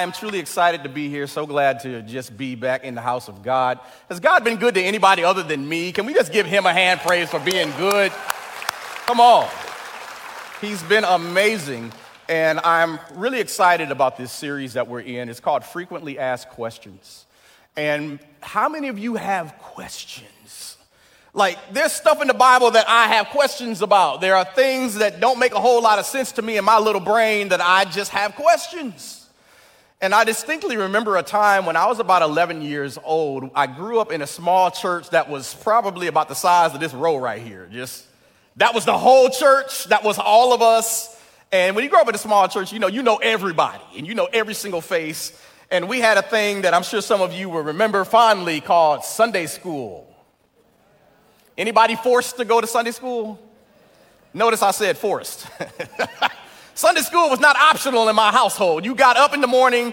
I am truly excited to be here. So glad to just be back in the house of God. Has God been good to anybody other than me? Can we just give him a hand praise for being good? Come on. He's been amazing. And I'm really excited about this series that we're in. It's called Frequently Asked Questions. And how many of you have questions? Like, there's stuff in the Bible that I have questions about. There are things that don't make a whole lot of sense to me in my little brain that I just have questions. And I distinctly remember a time when I was about 11 years old. I grew up in a small church that was probably about the size of this row right here. Just that was the whole church. That was all of us. And when you grow up in a small church, you know you know everybody and you know every single face. And we had a thing that I'm sure some of you will remember fondly called Sunday school. Anybody forced to go to Sunday school? Notice I said forced. Sunday school was not optional in my household. You got up in the morning,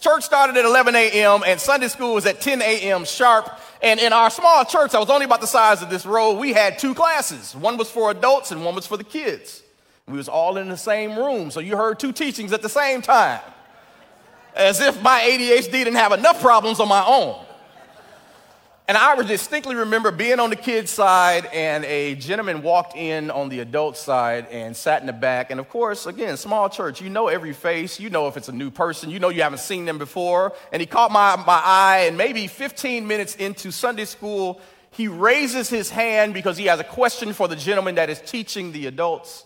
church started at 11 a.m., and Sunday school was at 10 a.m. sharp. And in our small church, I was only about the size of this row, we had two classes. One was for adults and one was for the kids. We was all in the same room, so you heard two teachings at the same time. As if my ADHD didn't have enough problems on my own. And I distinctly remember being on the kids' side, and a gentleman walked in on the adult side and sat in the back. And of course, again, small church, you know every face. You know if it's a new person. You know you haven't seen them before. And he caught my, my eye, and maybe 15 minutes into Sunday school, he raises his hand because he has a question for the gentleman that is teaching the adults.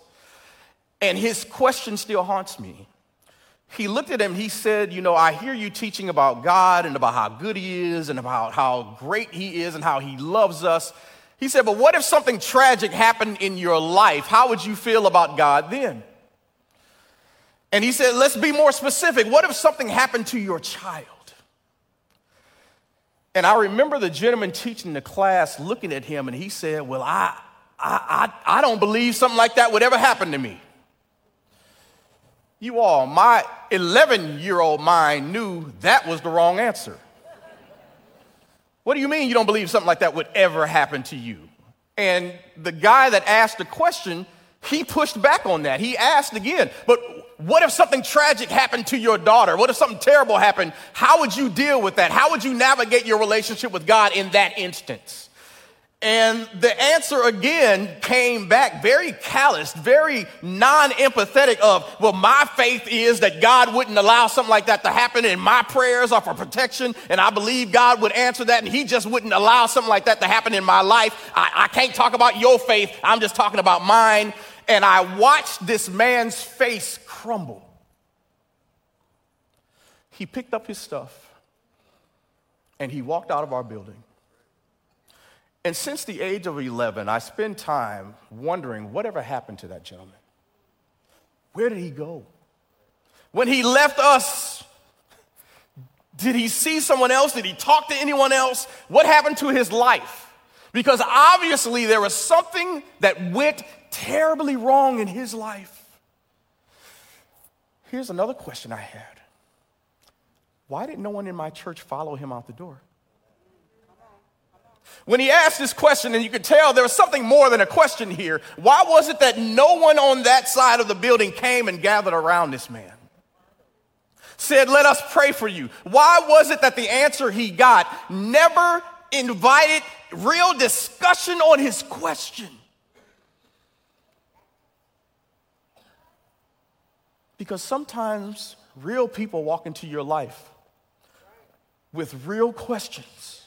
And his question still haunts me he looked at him he said, You know, I hear you teaching about God and about how good he is and about how great he is and how he loves us. He said, But what if something tragic happened in your life? How would you feel about God then? And he said, Let's be more specific. What if something happened to your child? And I remember the gentleman teaching the class looking at him and he said, Well, I, I, I, I don't believe something like that would ever happen to me. You all, my 11 year old mind knew that was the wrong answer. What do you mean you don't believe something like that would ever happen to you? And the guy that asked the question, he pushed back on that. He asked again, but what if something tragic happened to your daughter? What if something terrible happened? How would you deal with that? How would you navigate your relationship with God in that instance? And the answer again came back very calloused, very non empathetic of, well, my faith is that God wouldn't allow something like that to happen, and my prayers are for protection, and I believe God would answer that, and He just wouldn't allow something like that to happen in my life. I, I can't talk about your faith, I'm just talking about mine. And I watched this man's face crumble. He picked up his stuff and he walked out of our building. And since the age of 11, I spend time wondering whatever happened to that gentleman. Where did he go? When he left us, did he see someone else? Did he talk to anyone else? What happened to his life? Because obviously there was something that went terribly wrong in his life. Here's another question I had Why did no one in my church follow him out the door? When he asked this question, and you could tell there was something more than a question here, why was it that no one on that side of the building came and gathered around this man? Said, Let us pray for you. Why was it that the answer he got never invited real discussion on his question? Because sometimes real people walk into your life with real questions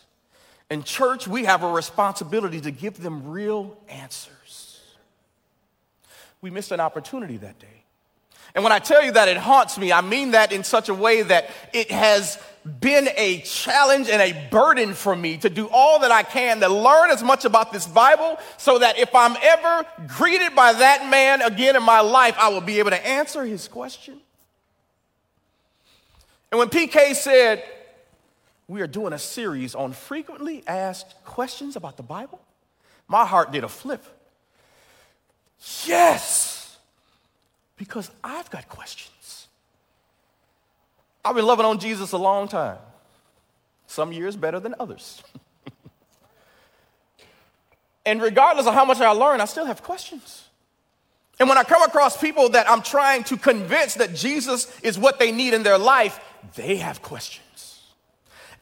in church, we have a responsibility to give them real answers. We missed an opportunity that day. And when I tell you that it haunts me, I mean that in such a way that it has been a challenge and a burden for me to do all that I can to learn as much about this Bible so that if I'm ever greeted by that man again in my life, I will be able to answer his question. And when PK said, we are doing a series on frequently asked questions about the Bible. My heart did a flip. Yes, because I've got questions. I've been loving on Jesus a long time, some years better than others. and regardless of how much I learn, I still have questions. And when I come across people that I'm trying to convince that Jesus is what they need in their life, they have questions.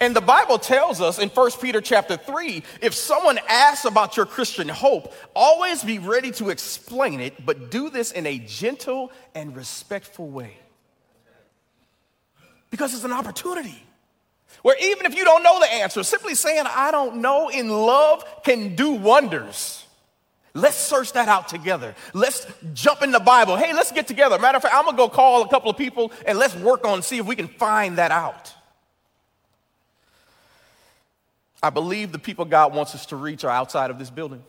And the Bible tells us in 1 Peter chapter 3 if someone asks about your Christian hope, always be ready to explain it, but do this in a gentle and respectful way. Because it's an opportunity. Where even if you don't know the answer, simply saying, I don't know in love can do wonders. Let's search that out together. Let's jump in the Bible. Hey, let's get together. Matter of fact, I'm gonna go call a couple of people and let's work on see if we can find that out. I believe the people God wants us to reach are outside of this building.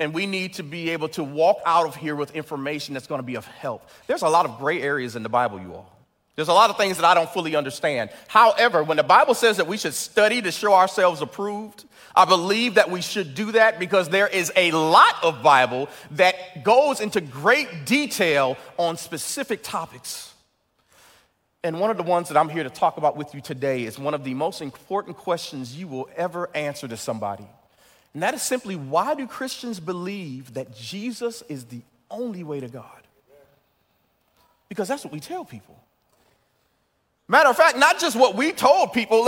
And we need to be able to walk out of here with information that's going to be of help. There's a lot of gray areas in the Bible, you all. There's a lot of things that I don't fully understand. However, when the Bible says that we should study to show ourselves approved, I believe that we should do that because there is a lot of Bible that goes into great detail on specific topics. And one of the ones that I'm here to talk about with you today is one of the most important questions you will ever answer to somebody. And that is simply why do Christians believe that Jesus is the only way to God? Because that's what we tell people. Matter of fact, not just what we told people,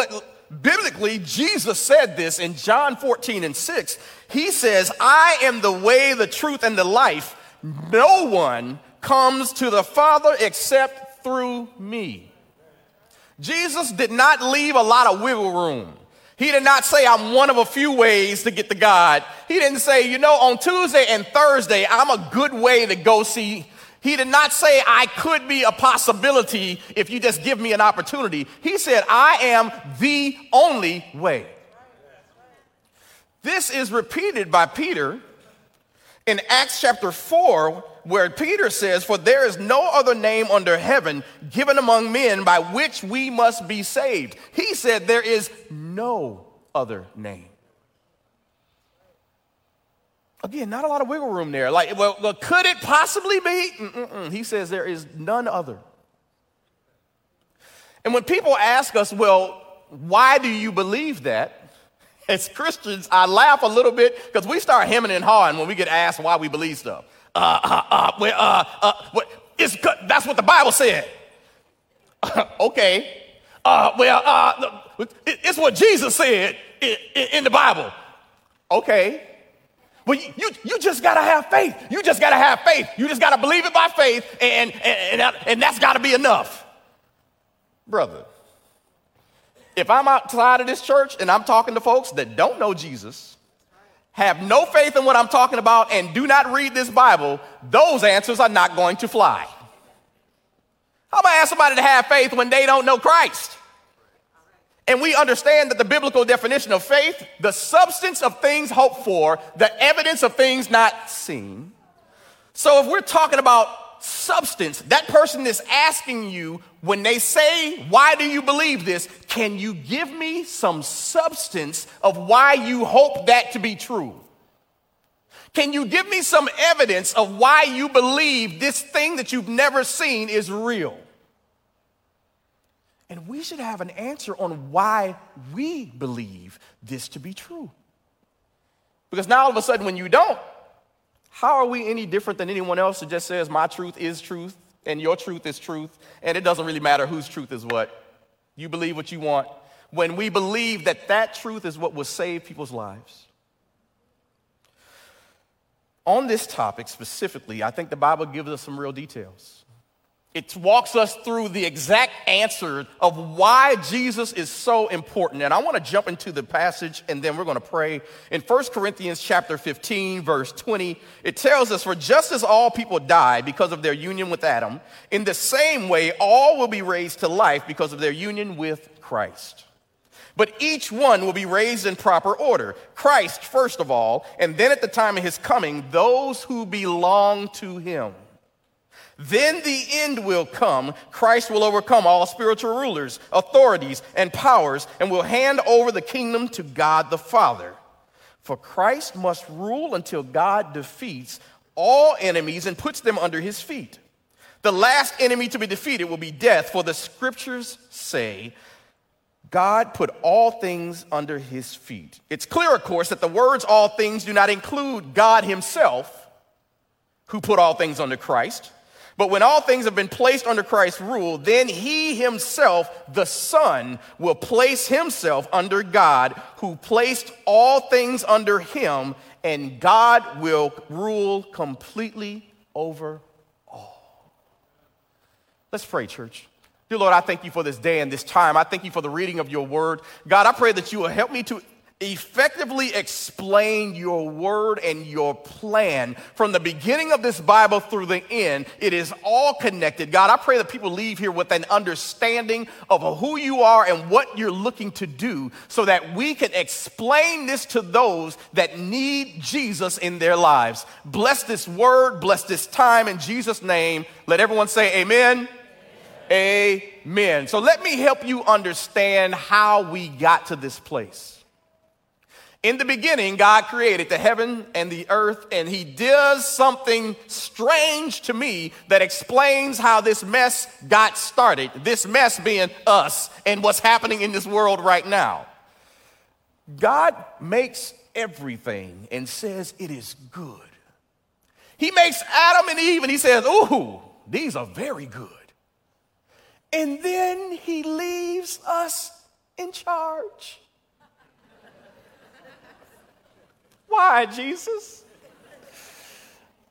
biblically, Jesus said this in John 14 and 6. He says, I am the way, the truth, and the life. No one comes to the Father except through me. Jesus did not leave a lot of wiggle room. He did not say, I'm one of a few ways to get to God. He didn't say, you know, on Tuesday and Thursday, I'm a good way to go see. He did not say, I could be a possibility if you just give me an opportunity. He said, I am the only way. This is repeated by Peter in Acts chapter 4 where Peter says, For there is no other name under heaven given among men by which we must be saved. He said, There is no other name. Again, not a lot of wiggle room there. Like, well, well could it possibly be? Mm-mm-mm. He says, There is none other. And when people ask us, Well, why do you believe that? As Christians, I laugh a little bit because we start hemming and hawing when we get asked why we believe stuff uh, uh, uh, well, uh, uh, what, it's, that's what the Bible said. okay. Uh, well, uh, it's what Jesus said in, in the Bible. Okay. Well, you, you just got to have faith. You just got to have faith. You just got to believe it by faith, and, and, and, and that's got to be enough. Brother, if I'm outside of this church and I'm talking to folks that don't know Jesus, have no faith in what I'm talking about, and do not read this Bible, those answers are not going to fly. How about ask somebody to have faith when they don't know Christ? And we understand that the biblical definition of faith, the substance of things hoped for, the evidence of things not seen. So if we're talking about substance. That person is asking you when they say, Why do you believe this? Can you give me some substance of why you hope that to be true? Can you give me some evidence of why you believe this thing that you've never seen is real? And we should have an answer on why we believe this to be true. Because now all of a sudden, when you don't, how are we any different than anyone else who just says, My truth is truth and your truth is truth, and it doesn't really matter whose truth is what? You believe what you want. When we believe that that truth is what will save people's lives. On this topic specifically, I think the Bible gives us some real details. It walks us through the exact answer of why Jesus is so important. And I want to jump into the passage and then we're going to pray. In 1 Corinthians chapter 15 verse 20, it tells us for just as all people die because of their union with Adam, in the same way all will be raised to life because of their union with Christ. But each one will be raised in proper order. Christ first of all, and then at the time of his coming, those who belong to him. Then the end will come. Christ will overcome all spiritual rulers, authorities, and powers, and will hand over the kingdom to God the Father. For Christ must rule until God defeats all enemies and puts them under his feet. The last enemy to be defeated will be death, for the scriptures say, God put all things under his feet. It's clear, of course, that the words all things do not include God himself, who put all things under Christ But when all things have been placed under Christ's rule, then he himself, the Son, will place himself under God, who placed all things under him, and God will rule completely over all. Let's pray, church. Dear Lord, I thank you for this day and this time. I thank you for the reading of your word. God, I pray that you will help me to effectively explain your word and your plan from the beginning of this Bible through the end. It is all connected. God, I pray that people leave here with an understanding of who you are and what you're looking to do so that we can explain this to those that need Jesus in their lives. Bless this word, bless this time in Jesus' name. Let everyone say amen. Amen. amen. So let me help you understand how we got to this place. In the beginning, God created the heaven and the earth, and He does something strange to me that explains how this mess got started. This mess being us and what's happening in this world right now. God makes everything and says it is good. He makes Adam and Eve and He says, Ooh, these are very good. And then He leaves us in charge. Why, Jesus?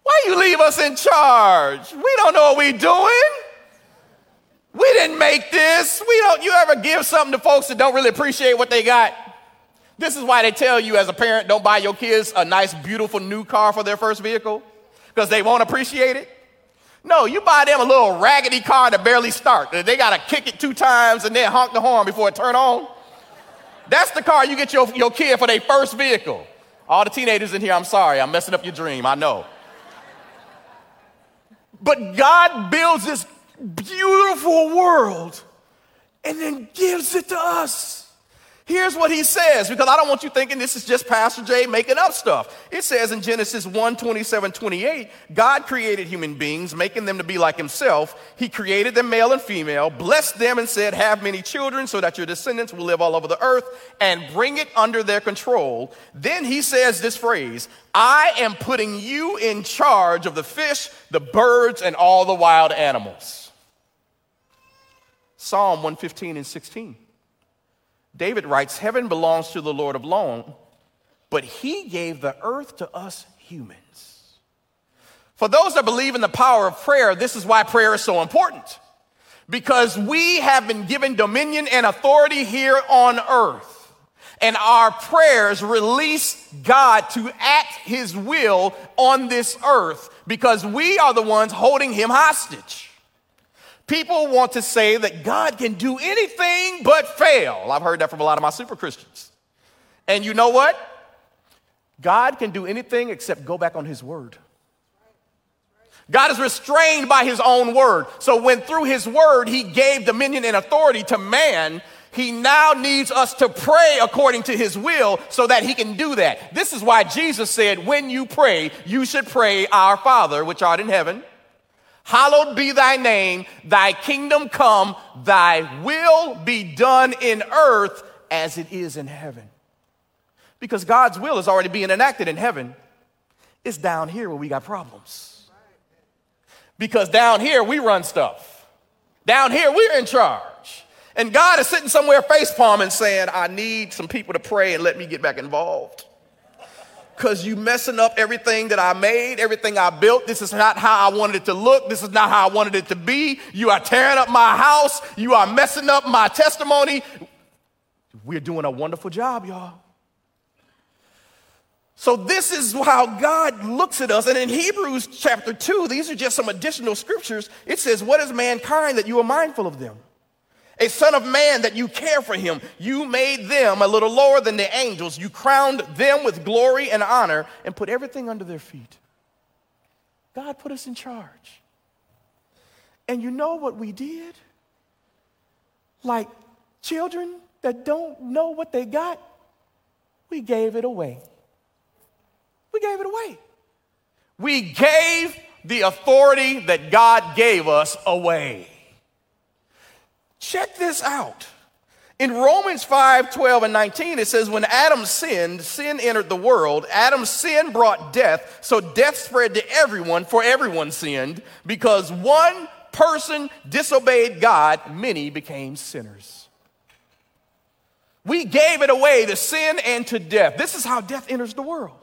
Why you leave us in charge? We don't know what we're doing. We didn't make this. We don't you ever give something to folks that don't really appreciate what they got? This is why they tell you as a parent don't buy your kids a nice beautiful new car for their first vehicle because they won't appreciate it. No, you buy them a little raggedy car that barely start. They got to kick it two times and then honk the horn before it turn on. That's the car you get your, your kid for their first vehicle. All the teenagers in here, I'm sorry, I'm messing up your dream, I know. But God builds this beautiful world and then gives it to us. Here's what he says, because I don't want you thinking this is just Pastor Jay making up stuff. It says in Genesis 1 27, 28, God created human beings, making them to be like himself. He created them male and female, blessed them, and said, Have many children so that your descendants will live all over the earth and bring it under their control. Then he says this phrase I am putting you in charge of the fish, the birds, and all the wild animals. Psalm 115 and 16. David writes, Heaven belongs to the Lord alone, but he gave the earth to us humans. For those that believe in the power of prayer, this is why prayer is so important. Because we have been given dominion and authority here on earth. And our prayers release God to act his will on this earth because we are the ones holding him hostage. People want to say that God can do anything but fail. I've heard that from a lot of my super Christians. And you know what? God can do anything except go back on his word. God is restrained by his own word. So when through his word he gave dominion and authority to man, he now needs us to pray according to his will so that he can do that. This is why Jesus said, when you pray, you should pray, Our Father, which art in heaven Hallowed be thy name, thy kingdom come, thy will be done in earth as it is in heaven. Because God's will is already being enacted in heaven. It's down here where we got problems. Because down here we run stuff. Down here we're in charge. And God is sitting somewhere face palming saying, I need some people to pray and let me get back involved because you messing up everything that I made, everything I built. This is not how I wanted it to look. This is not how I wanted it to be. You are tearing up my house. You are messing up my testimony. We're doing a wonderful job, y'all. So, this is how God looks at us. And in Hebrews chapter 2, these are just some additional scriptures. It says, What is mankind that you are mindful of them? A son of man that you care for him. You made them a little lower than the angels. You crowned them with glory and honor and put everything under their feet. God put us in charge. And you know what we did? Like children that don't know what they got, we gave it away. We gave it away. We gave the authority that God gave us away. Check this out. In Romans 5 12 and 19, it says, When Adam sinned, sin entered the world. Adam's sin brought death, so death spread to everyone, for everyone sinned. Because one person disobeyed God, many became sinners. We gave it away to sin and to death. This is how death enters the world.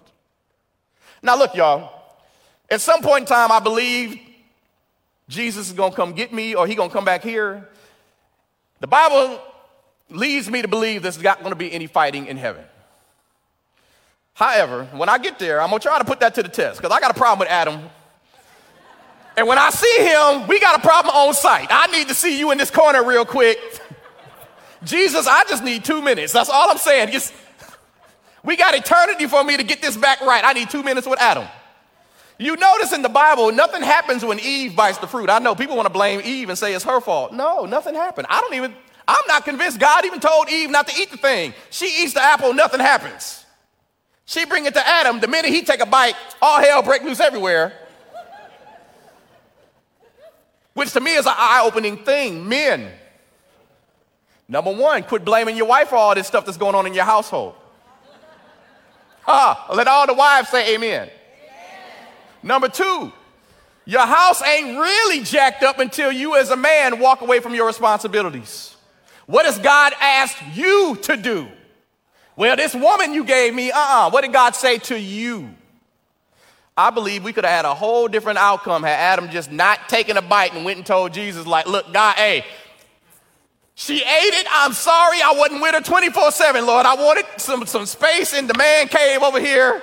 Now, look, y'all, at some point in time, I believe Jesus is gonna come get me or he gonna come back here. The Bible leads me to believe there's not going to be any fighting in heaven. However, when I get there, I'm going to try to put that to the test because I got a problem with Adam. And when I see him, we got a problem on sight. I need to see you in this corner real quick. Jesus, I just need two minutes. That's all I'm saying. Just, we got eternity for me to get this back right. I need two minutes with Adam. You notice in the Bible, nothing happens when Eve bites the fruit. I know people want to blame Eve and say it's her fault. No, nothing happened. I don't even, I'm not convinced God even told Eve not to eat the thing. She eats the apple, nothing happens. She bring it to Adam. The minute he take a bite, all hell break loose everywhere. Which to me is an eye-opening thing. Men, number one, quit blaming your wife for all this stuff that's going on in your household. Ha! Let all the wives say amen. Number two, your house ain't really jacked up until you as a man walk away from your responsibilities. What has God asked you to do? Well, this woman you gave me, uh uh-uh. uh What did God say to you? I believe we could have had a whole different outcome had Adam just not taken a bite and went and told Jesus, like, look, God, hey, she ate it. I'm sorry I wasn't with her 24 7, Lord. I wanted some, some space in the man cave over here.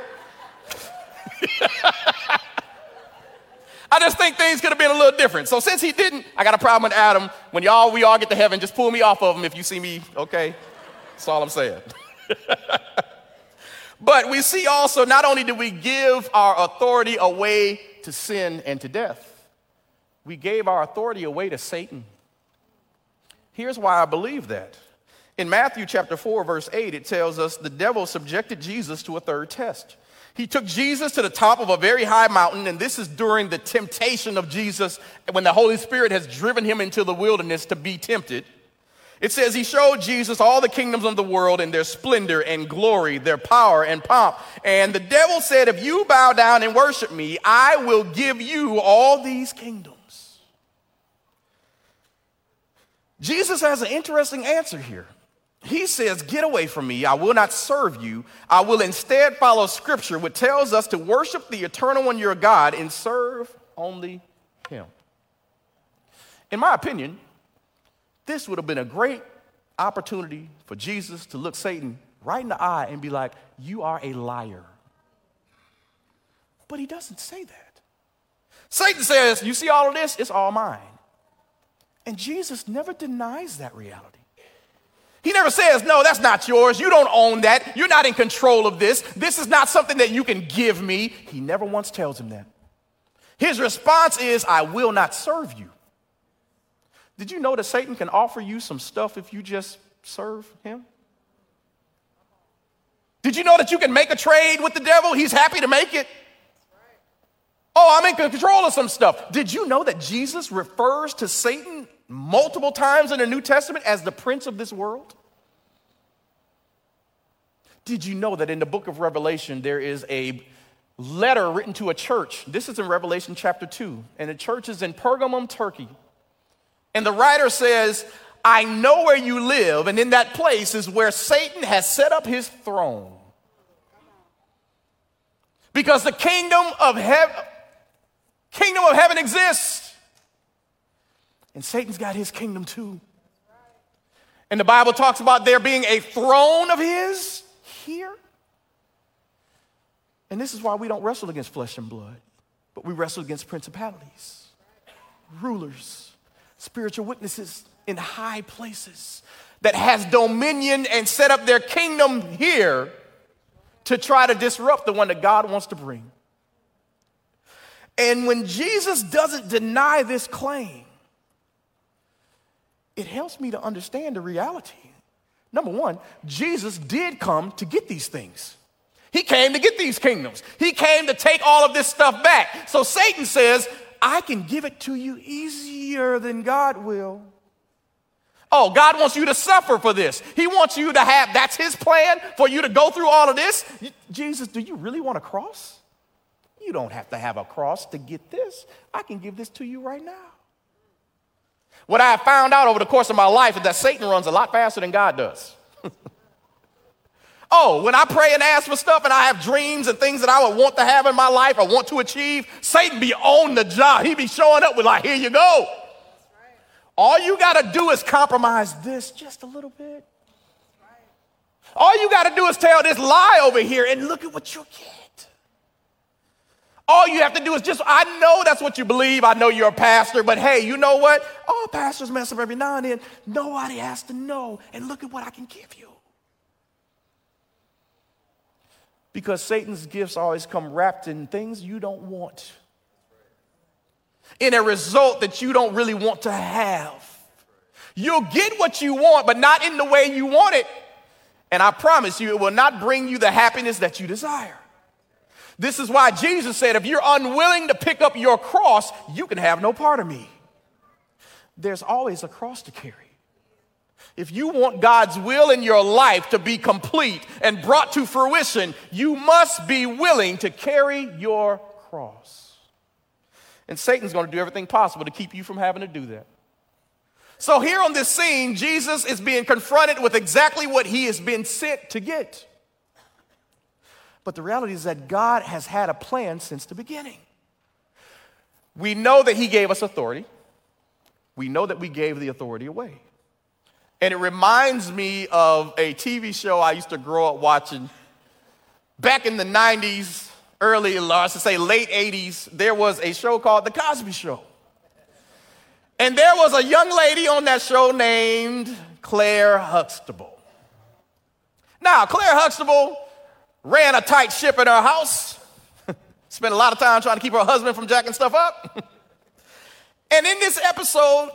I just think things could have been a little different. So since he didn't, I got a problem with Adam. When y'all we all get to heaven, just pull me off of him if you see me, okay? That's all I'm saying. but we see also not only do we give our authority away to sin and to death, we gave our authority away to Satan. Here's why I believe that. In Matthew chapter 4 verse 8 it tells us the devil subjected Jesus to a third test. He took Jesus to the top of a very high mountain, and this is during the temptation of Jesus when the Holy Spirit has driven him into the wilderness to be tempted. It says he showed Jesus all the kingdoms of the world and their splendor and glory, their power and pomp. And the devil said, If you bow down and worship me, I will give you all these kingdoms. Jesus has an interesting answer here. He says, Get away from me. I will not serve you. I will instead follow scripture, which tells us to worship the eternal one, your God, and serve only him. In my opinion, this would have been a great opportunity for Jesus to look Satan right in the eye and be like, You are a liar. But he doesn't say that. Satan says, You see all of this? It's all mine. And Jesus never denies that reality. He never says, No, that's not yours. You don't own that. You're not in control of this. This is not something that you can give me. He never once tells him that. His response is, I will not serve you. Did you know that Satan can offer you some stuff if you just serve him? Did you know that you can make a trade with the devil? He's happy to make it. Oh, I'm in control of some stuff. Did you know that Jesus refers to Satan multiple times in the New Testament as the prince of this world? Did you know that in the book of Revelation there is a letter written to a church? This is in Revelation chapter 2, and the church is in Pergamum, Turkey. And the writer says, I know where you live, and in that place is where Satan has set up his throne. Because the kingdom of heaven kingdom of heaven exists. And Satan's got his kingdom too. And the Bible talks about there being a throne of his here. And this is why we don't wrestle against flesh and blood, but we wrestle against principalities, rulers, spiritual witnesses in high places that has dominion and set up their kingdom here to try to disrupt the one that God wants to bring. And when Jesus doesn't deny this claim, it helps me to understand the reality. Number one, Jesus did come to get these things. He came to get these kingdoms. He came to take all of this stuff back. So Satan says, I can give it to you easier than God will. Oh, God wants you to suffer for this. He wants you to have, that's His plan for you to go through all of this. Jesus, do you really want a cross? You don't have to have a cross to get this. I can give this to you right now. What I have found out over the course of my life is that Satan runs a lot faster than God does. oh, when I pray and ask for stuff and I have dreams and things that I would want to have in my life or want to achieve, Satan be on the job. He be showing up with like, here you go. All you got to do is compromise this just a little bit. All you got to do is tell this lie over here and look at what you get. All you have to do is just, I know that's what you believe. I know you're a pastor, but hey, you know what? All pastors mess up every now and then. Nobody has to know. And look at what I can give you. Because Satan's gifts always come wrapped in things you don't want in a result that you don't really want to have. You'll get what you want, but not in the way you want it. And I promise you, it will not bring you the happiness that you desire. This is why Jesus said, if you're unwilling to pick up your cross, you can have no part of me. There's always a cross to carry. If you want God's will in your life to be complete and brought to fruition, you must be willing to carry your cross. And Satan's going to do everything possible to keep you from having to do that. So, here on this scene, Jesus is being confronted with exactly what he has been sent to get. But the reality is that God has had a plan since the beginning. We know that he gave us authority, we know that we gave the authority away. And it reminds me of a TV show I used to grow up watching back in the 90s early, uh, I should say late 80s, there was a show called The Cosby Show. And there was a young lady on that show named Claire Huxtable. Now, Claire Huxtable ran a tight ship in her house, spent a lot of time trying to keep her husband from jacking stuff up. and in this episode,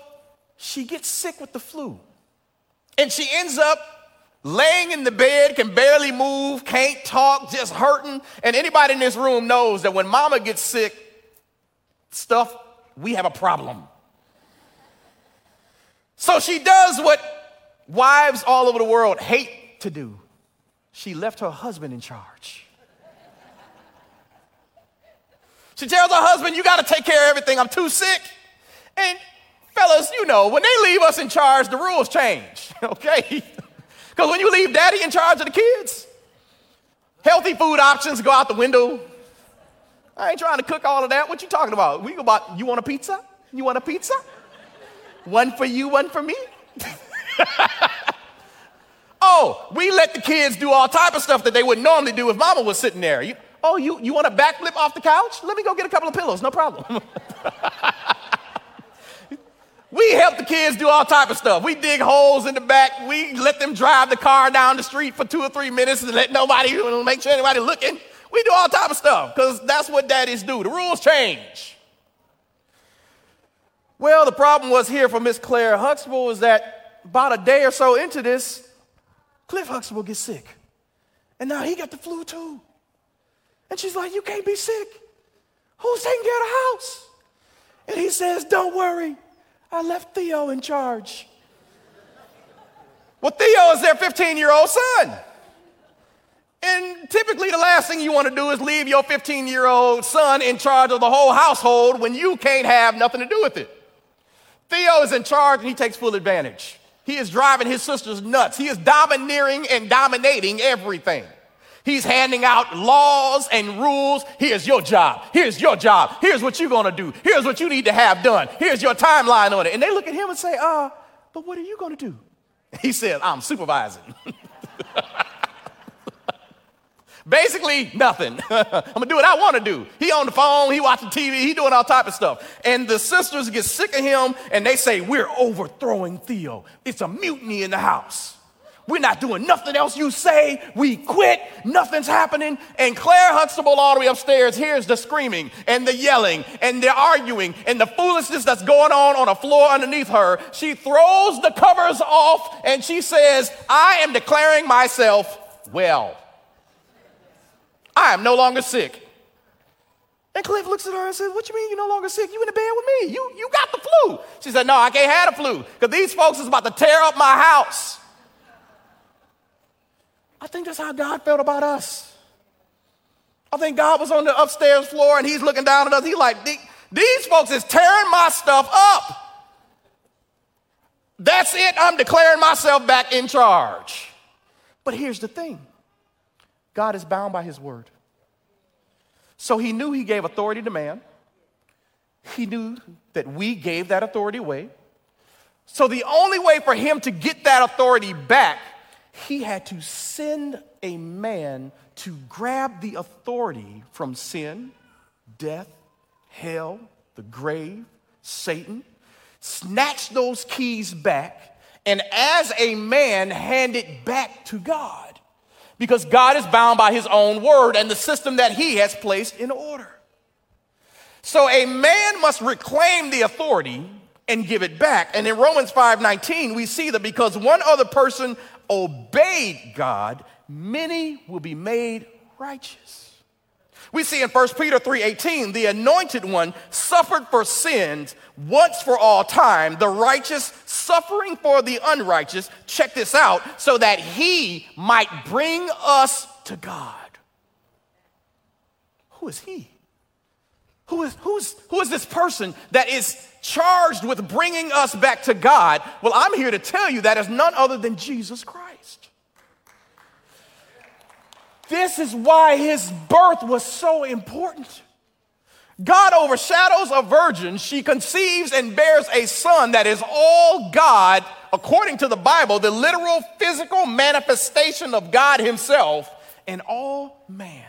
she gets sick with the flu. And she ends up laying in the bed, can barely move, can't talk, just hurting. And anybody in this room knows that when mama gets sick, stuff, we have a problem. So she does what wives all over the world hate to do. She left her husband in charge. She tells her husband, You got to take care of everything. I'm too sick. And fellas, you know, when they leave us in charge, the rules change, okay? Because when you leave daddy in charge of the kids, healthy food options go out the window. I ain't trying to cook all of that. What you talking about? We go about, you want a pizza? You want a pizza? One for you, one for me? oh, we let the kids do all type of stuff that they would normally do if mama was sitting there. You, oh, you, you want a backflip off the couch? Let me go get a couple of pillows, no problem. We help the kids do all type of stuff. We dig holes in the back. We let them drive the car down the street for two or three minutes and let nobody make sure anybody looking. We do all type of stuff because that's what daddies do. The rules change. Well, the problem was here for Miss Claire Huxtable was that about a day or so into this, Cliff Huxtable gets sick. And now he got the flu too. And she's like, You can't be sick. Who's taking care of the house? And he says, Don't worry. I left Theo in charge. Well, Theo is their 15 year old son. And typically, the last thing you want to do is leave your 15 year old son in charge of the whole household when you can't have nothing to do with it. Theo is in charge and he takes full advantage. He is driving his sisters nuts. He is domineering and dominating everything. He's handing out laws and rules. Here's your job. Here's your job. Here's what you're going to do. Here's what you need to have done. Here's your timeline on it. And they look at him and say, uh, but what are you going to do? He says, I'm supervising. Basically, nothing. I'm gonna do what I want to do. He on the phone, he watching TV, he doing all type of stuff. And the sisters get sick of him and they say, We're overthrowing Theo. It's a mutiny in the house. We're not doing nothing else you say. We quit. Nothing's happening. And Claire Huxtable, all the way upstairs, hears the screaming and the yelling and the arguing and the foolishness that's going on on a floor underneath her. She throws the covers off and she says, I am declaring myself well. I am no longer sick. And Cliff looks at her and says, What you mean you're no longer sick? You in the bed with me. You, you got the flu. She said, No, I can't have the flu because these folks is about to tear up my house. I think that's how God felt about us. I think God was on the upstairs floor and he's looking down at us. He's like, These folks is tearing my stuff up. That's it. I'm declaring myself back in charge. But here's the thing God is bound by his word. So he knew he gave authority to man. He knew that we gave that authority away. So the only way for him to get that authority back, he had to send a man to grab the authority from sin, death, hell, the grave, Satan, snatch those keys back, and as a man, hand it back to God because God is bound by his own word and the system that he has placed in order. So a man must reclaim the authority and give it back. And in Romans 5:19 we see that because one other person obeyed God, many will be made righteous. We see in 1 Peter 3:18, the anointed one suffered for sins once for all time, the righteous suffering for the unrighteous. Check this out, so that he might bring us to God. Who is he? Who is, who's, who is this person that is charged with bringing us back to God? Well, I'm here to tell you that is none other than Jesus Christ. This is why his birth was so important. God overshadows a virgin. She conceives and bears a son that is all God, according to the Bible, the literal physical manifestation of God Himself, and all man.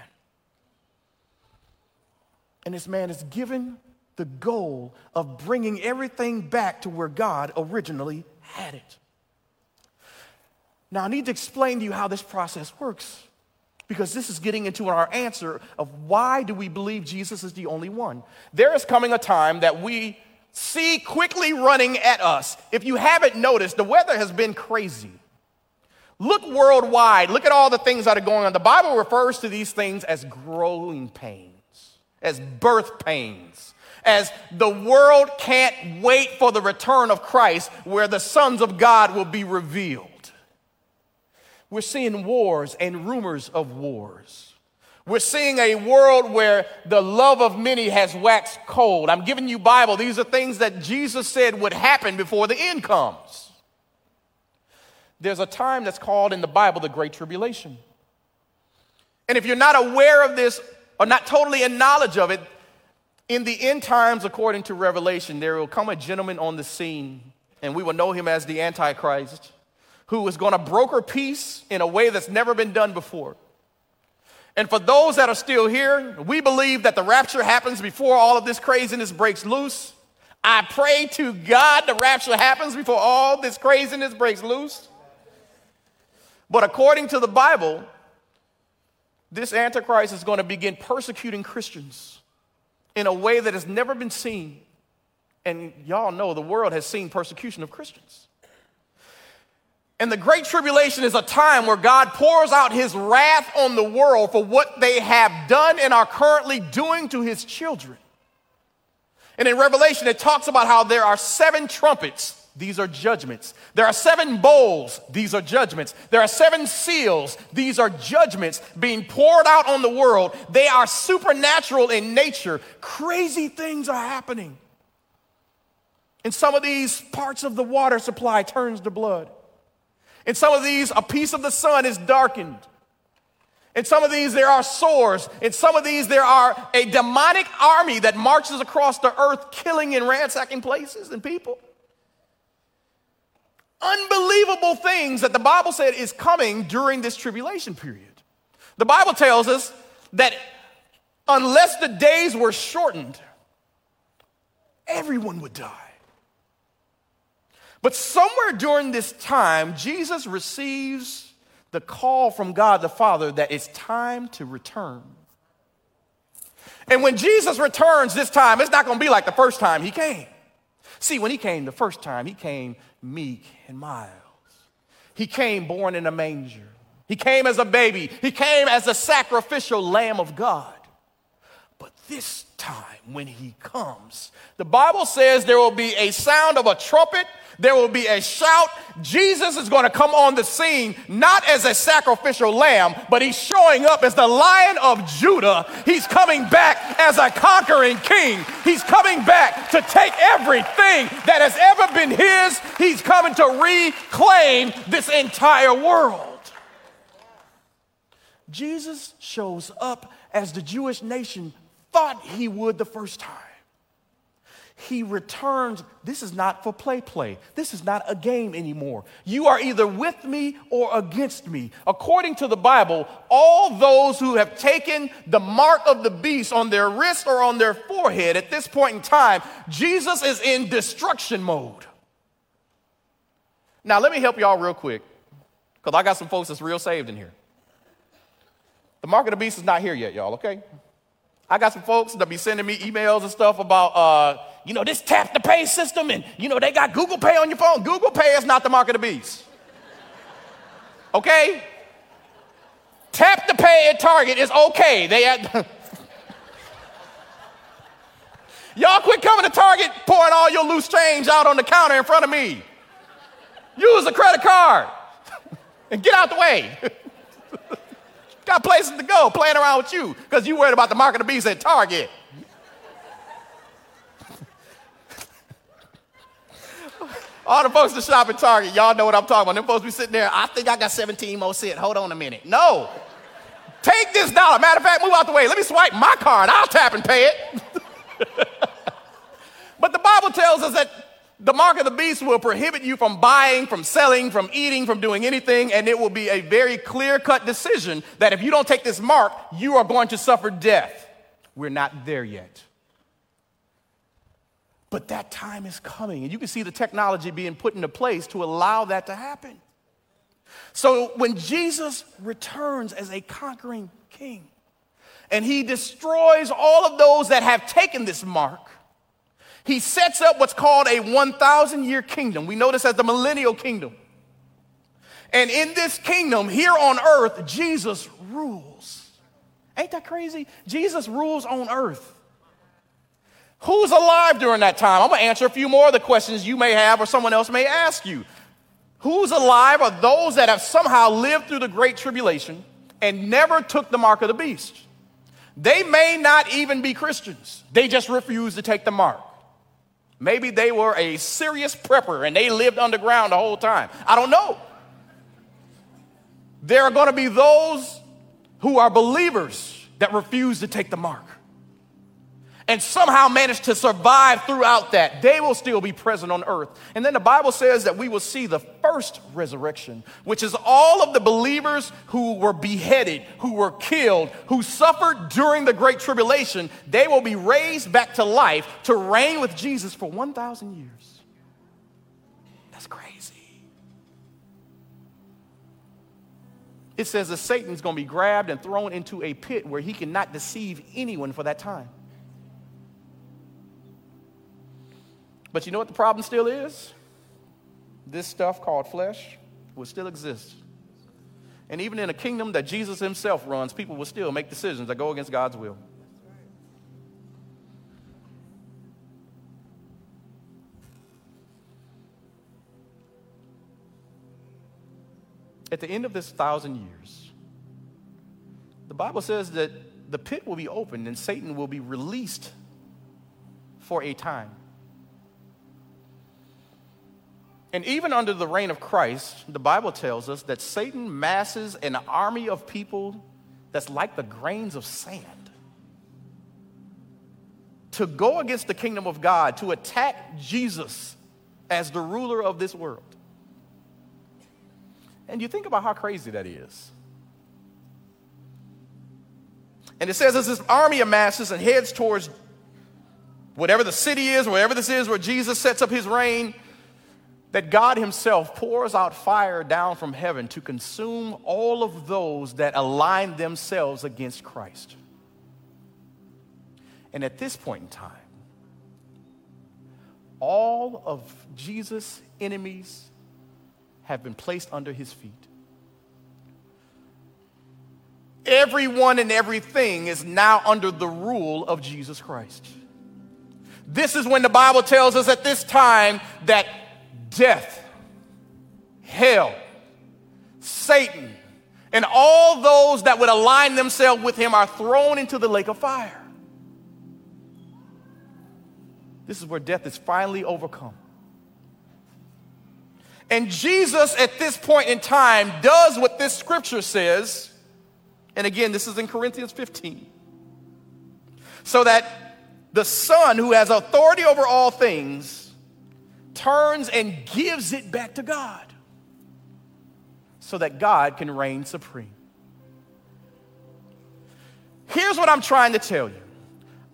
And this man is given the goal of bringing everything back to where God originally had it. Now, I need to explain to you how this process works because this is getting into our answer of why do we believe Jesus is the only one. There is coming a time that we see quickly running at us. If you haven't noticed, the weather has been crazy. Look worldwide, look at all the things that are going on. The Bible refers to these things as growing pains, as birth pains, as the world can't wait for the return of Christ where the sons of God will be revealed. We're seeing wars and rumors of wars. We're seeing a world where the love of many has waxed cold. I'm giving you Bible. These are things that Jesus said would happen before the end comes. There's a time that's called in the Bible the Great Tribulation. And if you're not aware of this or not totally in knowledge of it, in the end times, according to Revelation, there will come a gentleman on the scene, and we will know him as the Antichrist who is going to broker peace in a way that's never been done before. And for those that are still here, we believe that the rapture happens before all of this craziness breaks loose. I pray to God the rapture happens before all this craziness breaks loose. But according to the Bible, this Antichrist is going to begin persecuting Christians in a way that has never been seen. And y'all know the world has seen persecution of Christians. And the Great Tribulation is a time where God pours out his wrath on the world for what they have done and are currently doing to his children. And in Revelation, it talks about how there are seven trumpets. These are judgments. There are seven bowls. These are judgments. There are seven seals. These are judgments being poured out on the world. They are supernatural in nature. Crazy things are happening. And some of these parts of the water supply turns to blood. In some of these, a piece of the sun is darkened. In some of these, there are sores. In some of these, there are a demonic army that marches across the earth, killing and ransacking places and people. Unbelievable things that the Bible said is coming during this tribulation period. The Bible tells us that unless the days were shortened, everyone would die. But somewhere during this time, Jesus receives the call from God the Father that it's time to return. And when Jesus returns this time, it's not going to be like the first time he came. See, when he came the first time, he came meek and mild. He came born in a manger. He came as a baby. He came as a sacrificial lamb of God. But this time when he comes, the Bible says there will be a sound of a trumpet, there will be a shout. Jesus is going to come on the scene not as a sacrificial lamb, but he's showing up as the lion of Judah. He's coming back as a conquering king. He's coming back to take everything that has ever been his. He's coming to reclaim this entire world. Jesus shows up as the Jewish nation thought he would the first time. He returns. This is not for play play. This is not a game anymore. You are either with me or against me. According to the Bible, all those who have taken the mark of the beast on their wrist or on their forehead at this point in time, Jesus is in destruction mode. Now, let me help y'all real quick because I got some folks that's real saved in here. The mark of the beast is not here yet, y'all, okay? I got some folks that be sending me emails and stuff about, uh, you know, this tap to pay system, and you know they got Google Pay on your phone. Google Pay is not the mark of the beast. Okay? Tap to pay at Target is okay. They had. Y'all quit coming to Target pouring all your loose change out on the counter in front of me. Use a credit card and get out the way. Got places to go playing around with you because you worried about the mark of the beast at Target. All the folks that shop at Target, y'all know what I'm talking about. Them folks be sitting there, I think I got 17 more cents. Hold on a minute. No. Take this dollar. Matter of fact, move out the way. Let me swipe my card. I'll tap and pay it. but the Bible tells us that the mark of the beast will prohibit you from buying, from selling, from eating, from doing anything, and it will be a very clear cut decision that if you don't take this mark, you are going to suffer death. We're not there yet. But that time is coming, and you can see the technology being put into place to allow that to happen. So when Jesus returns as a conquering king, and he destroys all of those that have taken this mark, he sets up what's called a 1,000 year kingdom. We know this as the millennial kingdom. And in this kingdom, here on earth, Jesus rules. Ain't that crazy? Jesus rules on earth. Who's alive during that time? I'm gonna answer a few more of the questions you may have or someone else may ask you. Who's alive are those that have somehow lived through the great tribulation and never took the mark of the beast. They may not even be Christians, they just refuse to take the mark. Maybe they were a serious prepper and they lived underground the whole time. I don't know. There are going to be those who are believers that refuse to take the mark and somehow manage to survive throughout that, they will still be present on earth. And then the Bible says that we will see the first resurrection, which is all of the believers who were beheaded, who were killed, who suffered during the Great Tribulation. They will be raised back to life to reign with Jesus for 1,000 years. That's crazy. It says that Satan's going to be grabbed and thrown into a pit where he cannot deceive anyone for that time. But you know what the problem still is? This stuff called flesh will still exist. And even in a kingdom that Jesus himself runs, people will still make decisions that go against God's will. At the end of this thousand years, the Bible says that the pit will be opened and Satan will be released for a time. And even under the reign of Christ, the Bible tells us that Satan masses an army of people that's like the grains of sand to go against the kingdom of God, to attack Jesus as the ruler of this world. And you think about how crazy that is. And it says, as this army amasses and heads towards whatever the city is, wherever this is where Jesus sets up his reign, that God Himself pours out fire down from heaven to consume all of those that align themselves against Christ. And at this point in time, all of Jesus' enemies have been placed under his feet. everyone and everything is now under the rule of Jesus Christ. This is when the Bible tells us at this time that death, hell, Satan, and all those that would align themselves with him are thrown into the lake of fire. This is where death is finally overcome. And Jesus, at this point in time, does what this scripture says. And again, this is in Corinthians 15. So that the Son, who has authority over all things, turns and gives it back to God so that God can reign supreme. Here's what I'm trying to tell you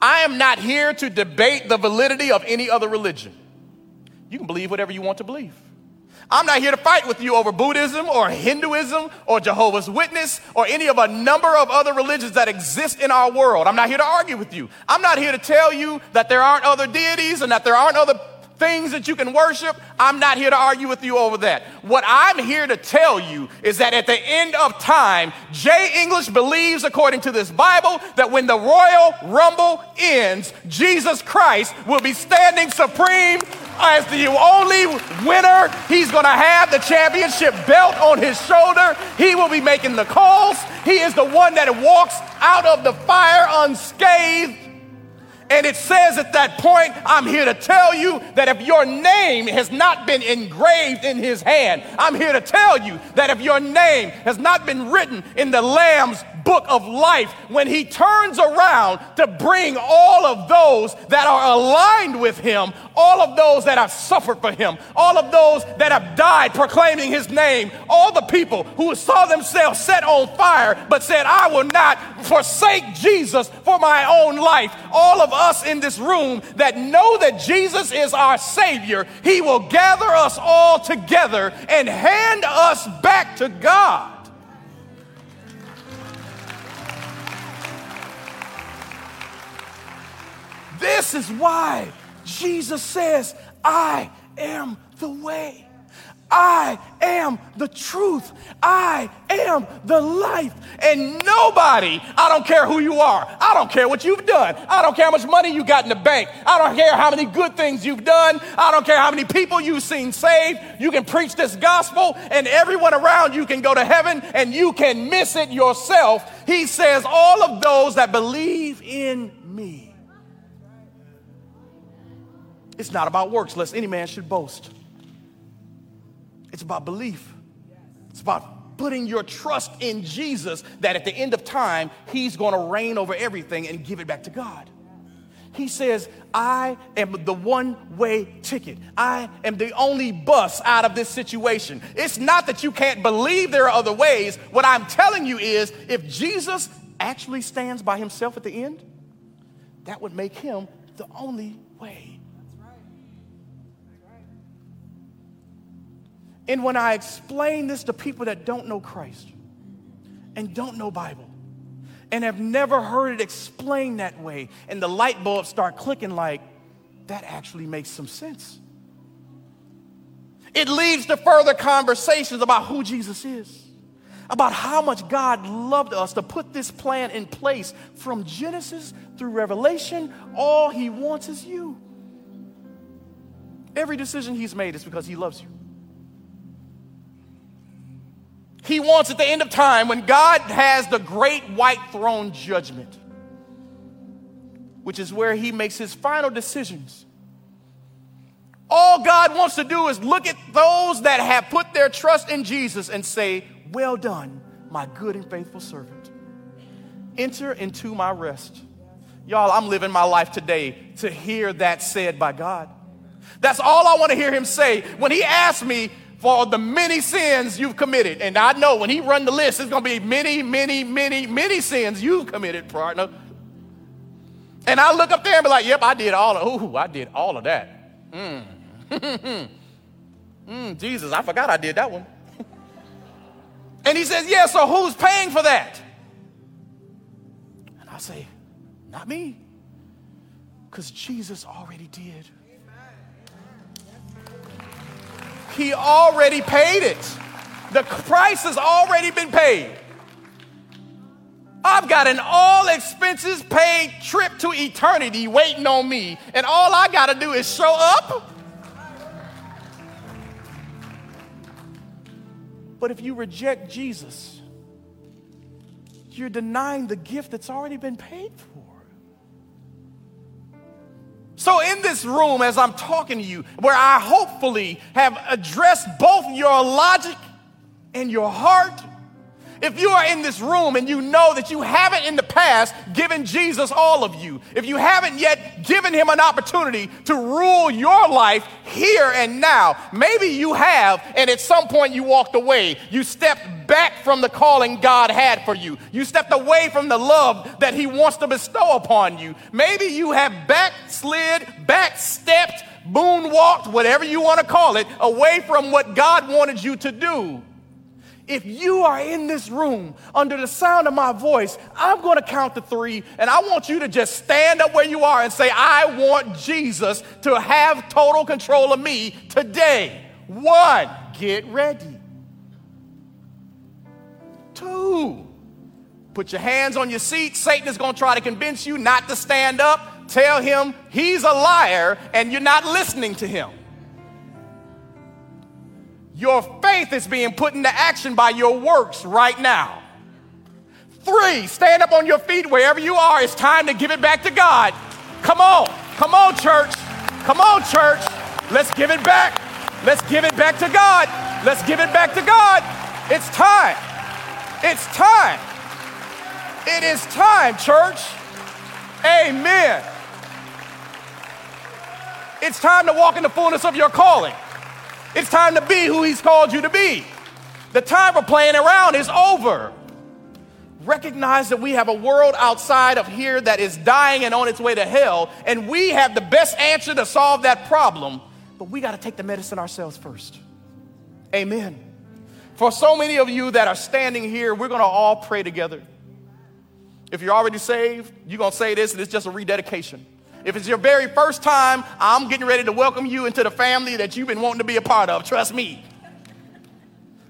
I am not here to debate the validity of any other religion. You can believe whatever you want to believe. I'm not here to fight with you over Buddhism or Hinduism or Jehovah's Witness or any of a number of other religions that exist in our world. I'm not here to argue with you. I'm not here to tell you that there aren't other deities and that there aren't other things that you can worship. I'm not here to argue with you over that. What I'm here to tell you is that at the end of time, Jay English believes, according to this Bible, that when the Royal Rumble ends, Jesus Christ will be standing supreme as the only winner. He's going to have the championship belt on his shoulder. He will be making the calls. He is the one that walks out of the fire unscathed. And it says at that point, I'm here to tell you that if your name has not been engraved in his hand, I'm here to tell you that if your name has not been written in the Lamb's book of life, when he turns around to bring all of those that are aligned with him, all of those that have suffered for him, all of those that have died proclaiming his name, all the people who saw themselves set on fire but said, I will not forsake Jesus for my own life, all of us in this room that know that Jesus is our Savior, he will gather us all together and hand us back to God. This is why Jesus says, I am the way. I am the truth. I am the life. And nobody, I don't care who you are, I don't care what you've done, I don't care how much money you got in the bank, I don't care how many good things you've done, I don't care how many people you've seen saved. You can preach this gospel, and everyone around you can go to heaven, and you can miss it yourself. He says, All of those that believe in me. It's not about works, lest any man should boast. It's about belief. It's about putting your trust in Jesus that at the end of time, He's going to reign over everything and give it back to God. He says, I am the one way ticket. I am the only bus out of this situation. It's not that you can't believe there are other ways. What I'm telling you is if Jesus actually stands by himself at the end, that would make him the only way. And when I explain this to people that don't know Christ and don't know Bible and have never heard it explained that way, and the light bulbs start clicking like, that actually makes some sense. It leads to further conversations about who Jesus is, about how much God loved us to put this plan in place from Genesis through Revelation. All He wants is you. Every decision He's made is because He loves you. He wants at the end of time, when God has the great white throne judgment, which is where he makes his final decisions. All God wants to do is look at those that have put their trust in Jesus and say, Well done, my good and faithful servant. Enter into my rest. Y'all, I'm living my life today to hear that said by God. That's all I want to hear him say. When he asked me, for the many sins you've committed. And I know when he run the list, it's going to be many, many, many, many sins you've committed, partner. And I look up there and be like, yep, I did all of, ooh, I did all of that. Mm. mm, Jesus, I forgot I did that one. and he says, yeah, so who's paying for that? And I say, not me. Because Jesus already did. He already paid it. The price has already been paid. I've got an all expenses paid trip to eternity waiting on me, and all I got to do is show up. But if you reject Jesus, you're denying the gift that's already been paid for. So, in this room, as I'm talking to you, where I hopefully have addressed both your logic and your heart, if you are in this room and you know that you haven't in the past given Jesus all of you, if you haven't yet given him an opportunity to rule your life here and now, maybe you have, and at some point you walked away. You stepped back from the calling God had for you. You stepped away from the love that he wants to bestow upon you. Maybe you have backslid, backstepped, moonwalked, whatever you want to call it, away from what God wanted you to do. If you are in this room under the sound of my voice, I'm going to count to three, and I want you to just stand up where you are and say, I want Jesus to have total control of me today. One, get ready. Two, put your hands on your seat. Satan is going to try to convince you not to stand up. Tell him he's a liar and you're not listening to him. Your faith is being put into action by your works right now. Three, stand up on your feet wherever you are. It's time to give it back to God. Come on. Come on, church. Come on, church. Let's give it back. Let's give it back to God. Let's give it back to God. It's time. It's time. It is time, church. Amen. It's time to walk in the fullness of your calling. It's time to be who He's called you to be. The time for playing around is over. Recognize that we have a world outside of here that is dying and on its way to hell, and we have the best answer to solve that problem, but we got to take the medicine ourselves first. Amen. For so many of you that are standing here, we're going to all pray together. If you're already saved, you're going to say this, and it's just a rededication. If it's your very first time, I'm getting ready to welcome you into the family that you've been wanting to be a part of. Trust me.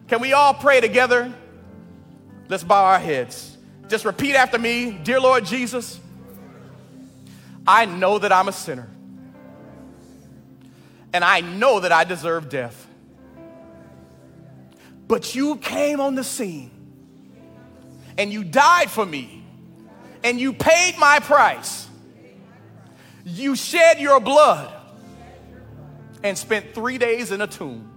Can we all pray together? Let's bow our heads. Just repeat after me Dear Lord Jesus, I know that I'm a sinner. And I know that I deserve death. But you came on the scene and you died for me and you paid my price you shed your blood and spent three days in a tomb.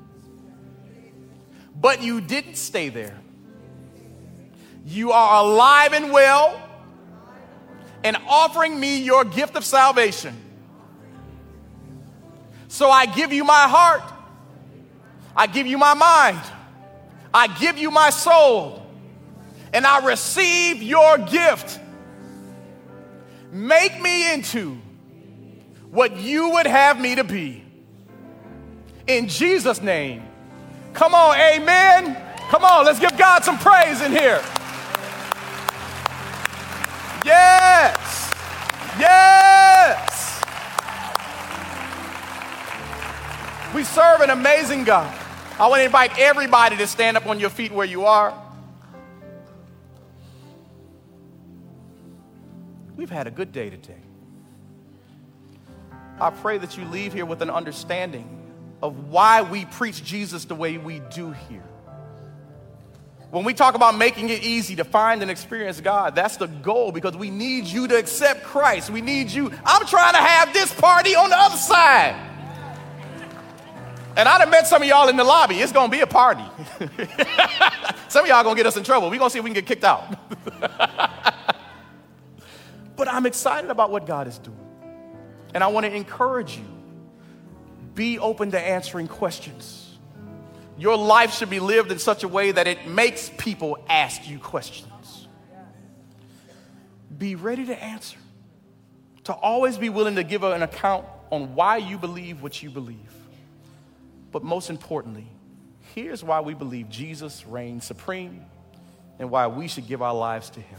But you didn't stay there. You are alive and well and offering me your gift of salvation. So I give you my heart. I give you my mind. I give you my soul. And I receive your gift. Make me into what you would have me to be. In Jesus' name. Come on, amen. Come on, let's give God some praise in here. Yes. Yes. We serve an amazing God. I want to invite everybody to stand up on your feet where you are. We've had a good day today. I pray that you leave here with an understanding of why we preach Jesus the way we do here. When we talk about making it easy to find and experience God, that's the goal because we need you to accept Christ. We need you. I'm trying to have this party on the other side. And I'd have met some of y'all in the lobby. It's going to be a party. some of y'all going to get us in trouble. We're going to see if we can get kicked out. but I'm excited about what God is doing. And I want to encourage you be open to answering questions. Your life should be lived in such a way that it makes people ask you questions. Be ready to answer, to always be willing to give an account on why you believe what you believe. But most importantly, here's why we believe Jesus reigns supreme and why we should give our lives to him.